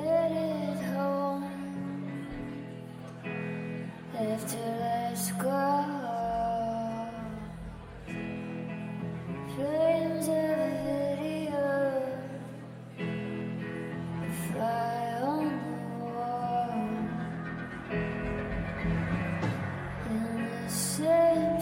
headed home. Left to let's go. Flames of a video. Fly on the wall. And the same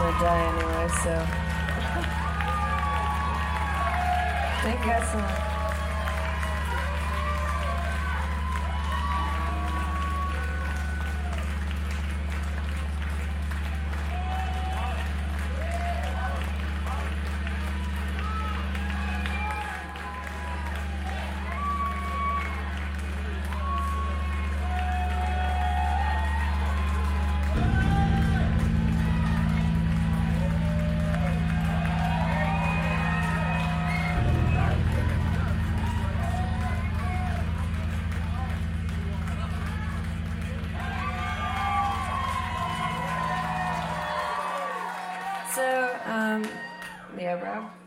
gonna die anyway, so. Thank you guys so much. Um, yeah, Rob.